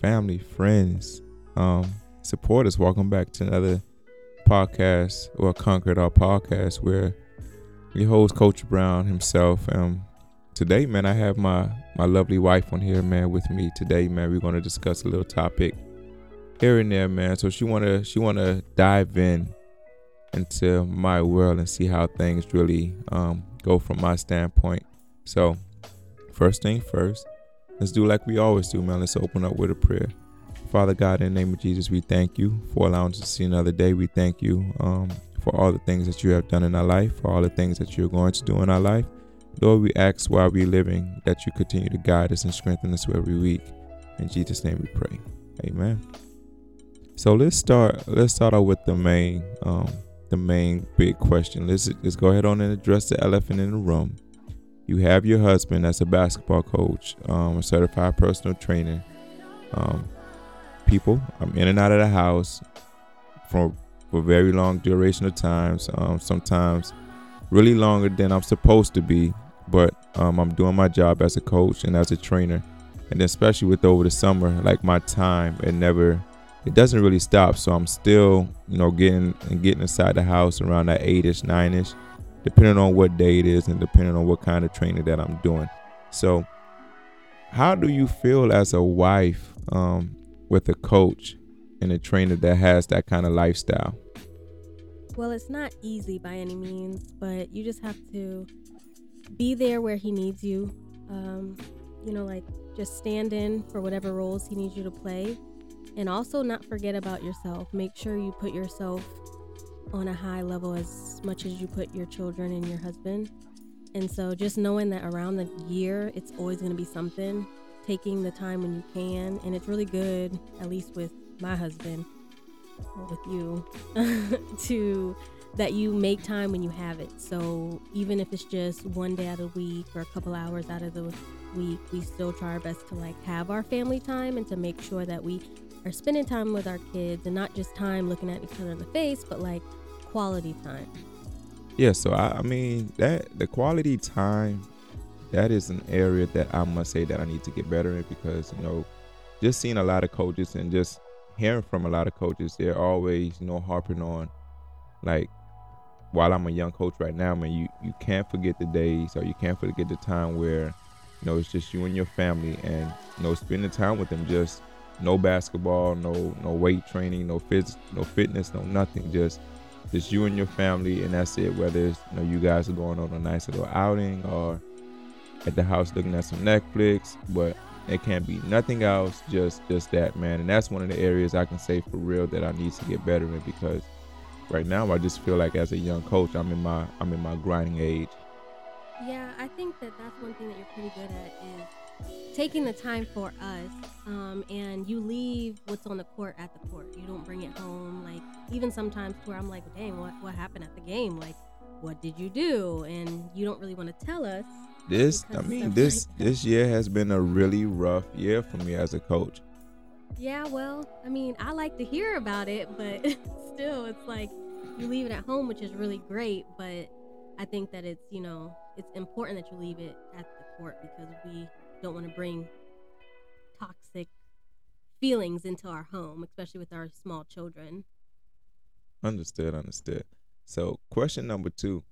family, friends, um, supporters. Welcome back to another podcast or Conquer It All podcast where your host Coach Brown himself. Um, today, man, I have my my lovely wife on here, man, with me today, man. We're gonna discuss a little topic here and there, man. So she wanna she wanna dive in into my world and see how things really um, go from my standpoint. So, first thing first, let's do like we always do, man. Let's open up with a prayer. Father God, in the name of Jesus, we thank you for allowing us to see another day. We thank you um, for all the things that you have done in our life, for all the things that you're going to do in our life. Lord, we ask while we're living that you continue to guide us and strengthen us every week. In Jesus' name we pray. Amen. So let's start let's start out with the main um, the main big question. Let's let's go ahead on and address the elephant in the room. You have your husband as a basketball coach, um, a certified personal trainer. Um, people, I'm in and out of the house for for very long duration of times. Um, sometimes really longer than I'm supposed to be, but um, I'm doing my job as a coach and as a trainer, and especially with over the summer, like my time, it never it doesn't really stop. So I'm still, you know, getting and getting inside the house around that eight-ish, nine-ish, depending on what day it is and depending on what kind of training that I'm doing. So, how do you feel as a wife um, with a coach and a trainer that has that kind of lifestyle? Well, it's not easy by any means, but you just have to be there where he needs you. Um, you know, like just stand in for whatever roles he needs you to play and also not forget about yourself. Make sure you put yourself on a high level as much as you put your children and your husband. And so just knowing that around the year, it's always going to be something, taking the time when you can. And it's really good, at least with my husband with you, to that you make time when you have it. So even if it's just one day out of the week or a couple hours out of the week, we still try our best to like have our family time and to make sure that we are spending time with our kids and not just time looking at each other in the face, but like quality time. Yeah, so I, I mean that the quality time that is an area that I must say that I need to get better in because you know just seeing a lot of coaches and just hearing from a lot of coaches, they're always you know harping on like while I'm a young coach right now, man, you you can't forget the days or you can't forget the time where you know it's just you and your family and you know spending time with them just no basketball, no no weight training, no phys, no fitness, no nothing. Just just you and your family, and that's it. Whether it's you know you guys are going on a nice little outing or at the house looking at some Netflix, but it can't be nothing else. Just just that man, and that's one of the areas I can say for real that I need to get better in because right now I just feel like as a young coach, I'm in my I'm in my grinding age. Yeah, I think that that's one thing that you're pretty good at is taking the time for us um, and you leave what's on the court at the court. You don't bring it home like even sometimes where i'm like dang what, what happened at the game? Like what did you do? And you don't really want to tell us this i mean this like this year has been a really rough year for me as a coach. Yeah well i mean i like to hear about it but still it's like you leave it at home which is really great but i think that it's you know it's important that you leave it at the court because we don't want to bring toxic feelings into our home, especially with our small children. Understood, understood. So, question number two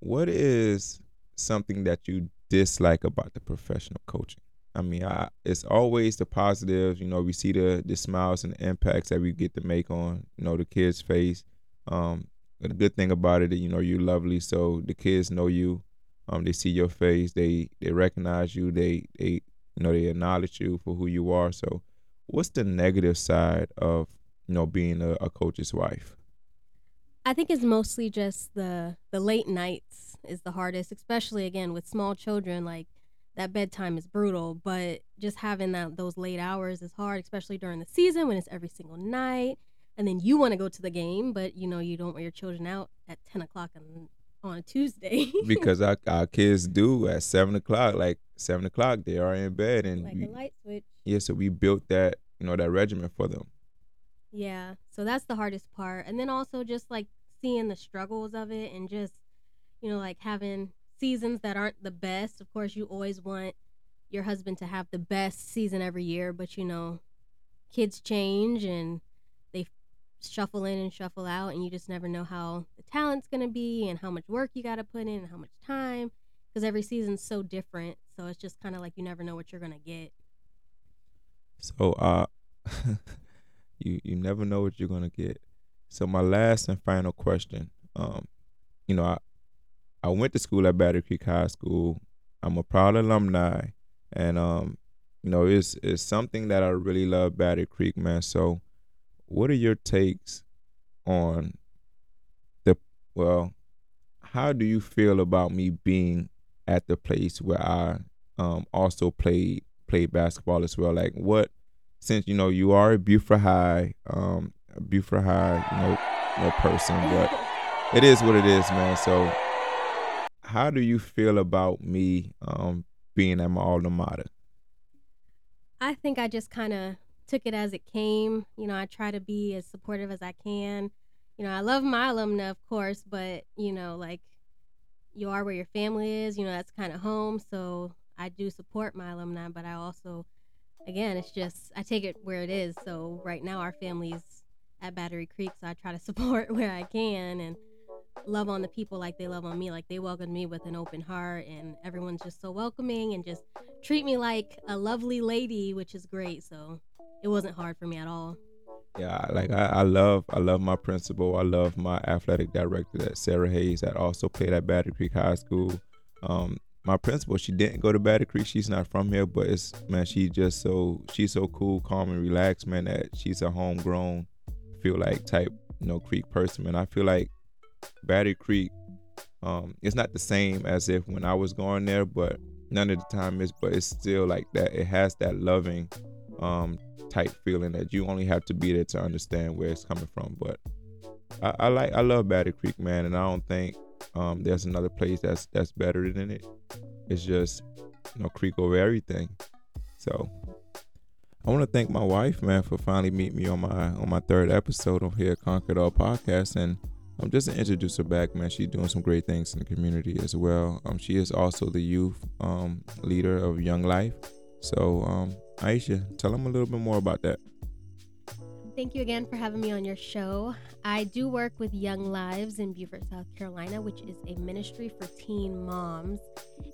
What is something that you dislike about the professional coaching? I mean, I, it's always the positives. You know, we see the the smiles and the impacts that we get to make on you know the kids' face. Um, the good thing about it, you know, you're lovely, so the kids know you. Um, they see your face, they they recognize you, they they you know they acknowledge you for who you are. So, what's the negative side of you know being a, a coach's wife? I think it's mostly just the the late nights is the hardest, especially again with small children. Like that bedtime is brutal, but just having that those late hours is hard, especially during the season when it's every single night. And then you want to go to the game, but you know you don't want your children out at ten o'clock in on a Tuesday. because our, our kids do at seven o'clock, like seven o'clock, they are in bed and like we, a light switch. Yeah, so we built that, you know, that regimen for them. Yeah, so that's the hardest part, and then also just like seeing the struggles of it, and just you know like having seasons that aren't the best. Of course, you always want your husband to have the best season every year, but you know kids change and shuffle in and shuffle out, and you just never know how the talent's gonna be and how much work you got to put in and how much time because every season's so different. So it's just kind of like you never know what you're gonna get. So uh you you never know what you're gonna get. So my last and final question, um, you know, I I went to school at Battery Creek High School. I'm a proud alumni, and um, you know, it's it's something that I really love Battery Creek, man. So, what are your takes on the well? How do you feel about me being at the place where I um also played played basketball as well? Like, what since you know you are a Beaufort High, um, Beaufort High, you know, no person, but it is what it is, man. So, how do you feel about me um being at my alma mater? I think I just kind of took it as it came. You know, I try to be as supportive as I can. You know, I love my alumna, of course, but you know, like you are where your family is. You know, that's kind of home. So I do support my alumni, but I also again, it's just I take it where it is. So right now, our family's at Battery Creek, so I try to support where I can and love on the people like they love on me. Like they welcomed me with an open heart, and everyone's just so welcoming and just treat me like a lovely lady, which is great. So it wasn't hard for me at all. Yeah, like I, I love I love my principal. I love my athletic director, that Sarah Hayes, that also played at Battery Creek High School. Um, my principal, she didn't go to Battery Creek. She's not from here, but it's man, she's just so she's so cool, calm, and relaxed, man. That she's a homegrown, feel like type, you know, Creek person, man. I feel like Battery Creek, um, it's not the same as if when I was going there, but none of the time is. But it's still like that. It has that loving, um, type feeling that you only have to be there to understand where it's coming from. But I, I like I love Battery Creek, man, and I don't think um, there's another place that's that's better than it. It's just you know creek over everything. So I want to thank my wife, man, for finally meeting me on my on my third episode of here Conquer It All podcast, and I'm um, just to introduce her back, man. She's doing some great things in the community as well. Um, she is also the youth um leader of Young Life. So um, Ieesha, tell them a little bit more about that. Thank you again for having me on your show. I do work with Young Lives in Beaufort, South Carolina, which is a ministry for teen moms.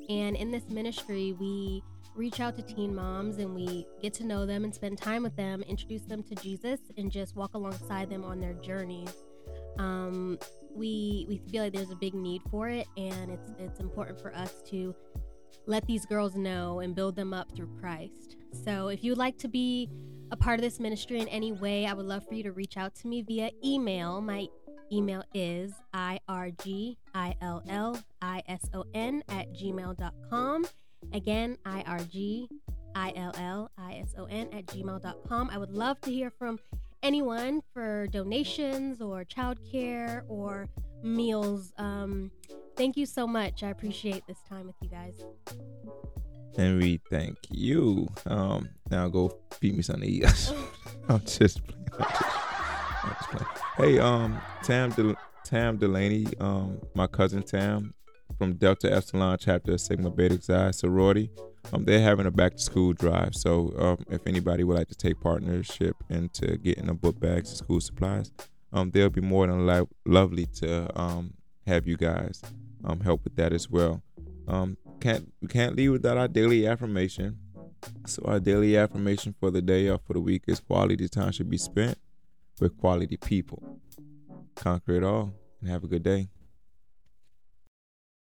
And in this ministry, we reach out to teen moms and we get to know them and spend time with them, introduce them to Jesus, and just walk alongside them on their journeys. Um, we we feel like there's a big need for it, and it's it's important for us to let these girls know and build them up through Christ. So if you'd like to be a part of this ministry in any way, I would love for you to reach out to me via email. My email is irgillison at gmail.com. Again, irgillison at gmail.com. I would love to hear from anyone for donations or childcare or meals. Um, thank you so much. I appreciate this time with you guys. And we thank you. Um, now go feed me something to eat. I'm just playing. I'm just, I'm just playing. Hey, um, Tam De- Tam Delaney, um, my cousin Tam from Delta Epsilon chapter Sigma Beta Xi sorority. Um, they're having a back to school drive. So um, if anybody would like to take partnership into getting a book bags and school supplies, um, they'll be more than lo- lovely to um, have you guys um, help with that as well. Um, can't we can't leave without our daily affirmation. So our daily affirmation for the day or for the week is quality time should be spent with quality people. Conquer it all and have a good day.